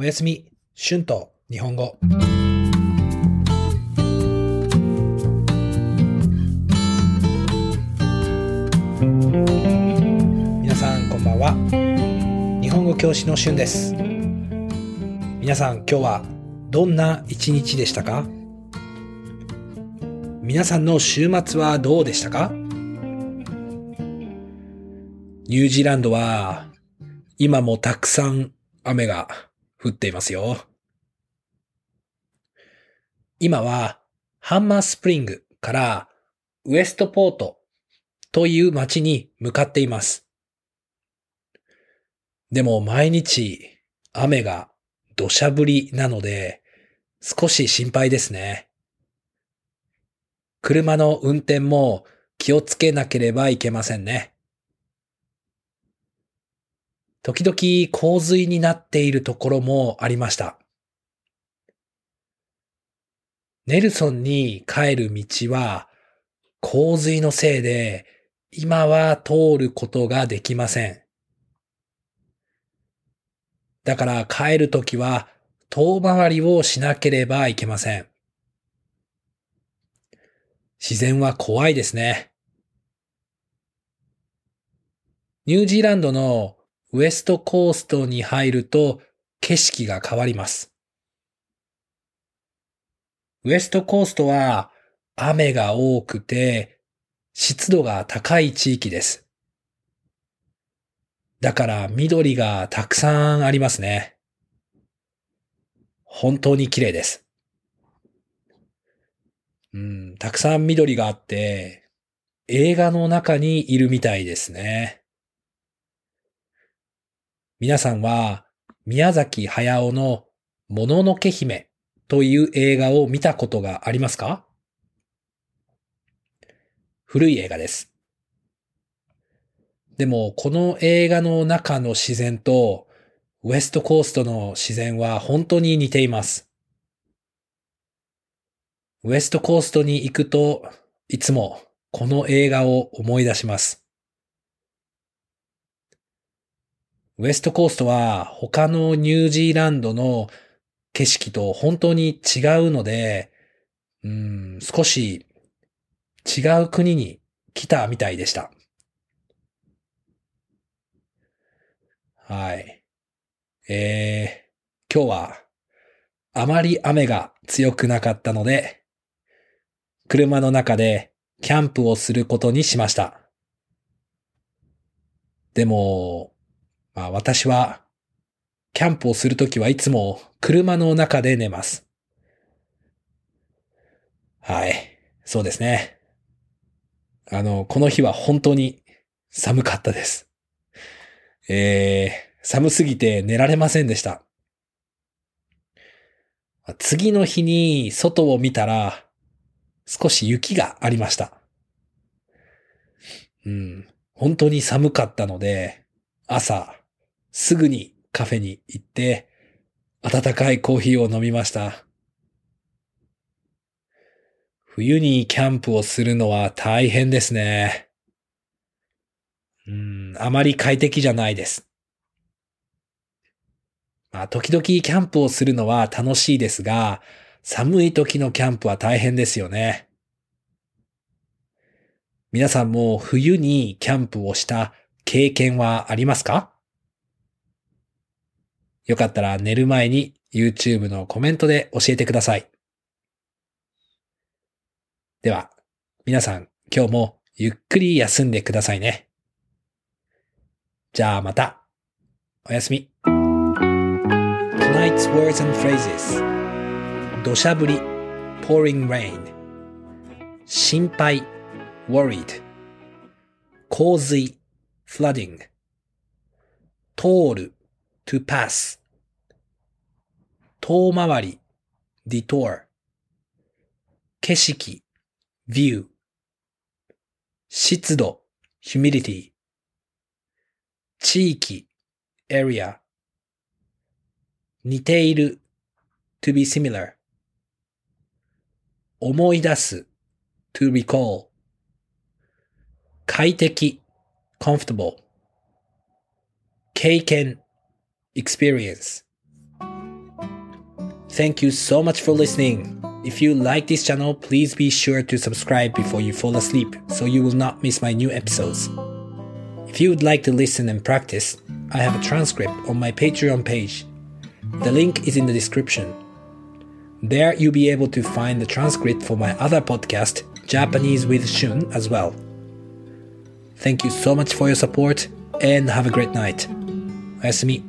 おやすみ、春と日本語。皆さんこんばんは。日本語教師の春です。皆さん今日はどんな一日でしたか？皆さんの週末はどうでしたか？ニュージーランドは今もたくさん雨が降っていますよ。今はハンマースプリングからウエストポートという街に向かっています。でも毎日雨が土砂降りなので少し心配ですね。車の運転も気をつけなければいけませんね。時々洪水になっているところもありました。ネルソンに帰る道は洪水のせいで今は通ることができません。だから帰るときは遠回りをしなければいけません。自然は怖いですね。ニュージーランドのウエストコーストに入ると景色が変わります。ウエストコーストは雨が多くて湿度が高い地域です。だから緑がたくさんありますね。本当に綺麗です。うん、たくさん緑があって映画の中にいるみたいですね。皆さんは宮崎駿のもののけ姫という映画を見たことがありますか？古い映画です。でもこの映画の中の自然とウエストコーストの自然は本当に似ています。ウエストコーストに行くといつもこの映画を思い出します。ウエストコーストは他のニュージーランドの景色と本当に違うので、うん、少し違う国に来たみたいでした。はい。えー、今日はあまり雨が強くなかったので、車の中でキャンプをすることにしました。でも、まあ私は、キャンプをするときはいつも車の中で寝ます。はい。そうですね。あの、この日は本当に寒かったです。えー、寒すぎて寝られませんでした。次の日に外を見たら、少し雪がありました。うん、本当に寒かったので、朝、すぐにカフェに行って、温かいコーヒーを飲みました。冬にキャンプをするのは大変ですね。うん、あまり快適じゃないです。まあ、時々キャンプをするのは楽しいですが、寒い時のキャンプは大変ですよね。皆さんも冬にキャンプをした経験はありますか？よかったら寝る前に YouTube のコメントで教えてください。では、皆さん今日もゆっくり休んでくださいね。じゃあまた。おやすみ。Tonight's words and phrases 土砂降り pouring rain 心配 worried 洪水 flooding 通る to pass 遠回り detour 景色 view 湿度 humidity 地域 area 似ている to be similar 思い出す to recall 快適 comfortable 経験 experience Thank you so much for listening. If you like this channel, please be sure to subscribe before you fall asleep so you will not miss my new episodes. If you would like to listen and practice, I have a transcript on my Patreon page. The link is in the description. There you'll be able to find the transcript for my other podcast, Japanese with Shun, as well. Thank you so much for your support and have a great night. おやすみ。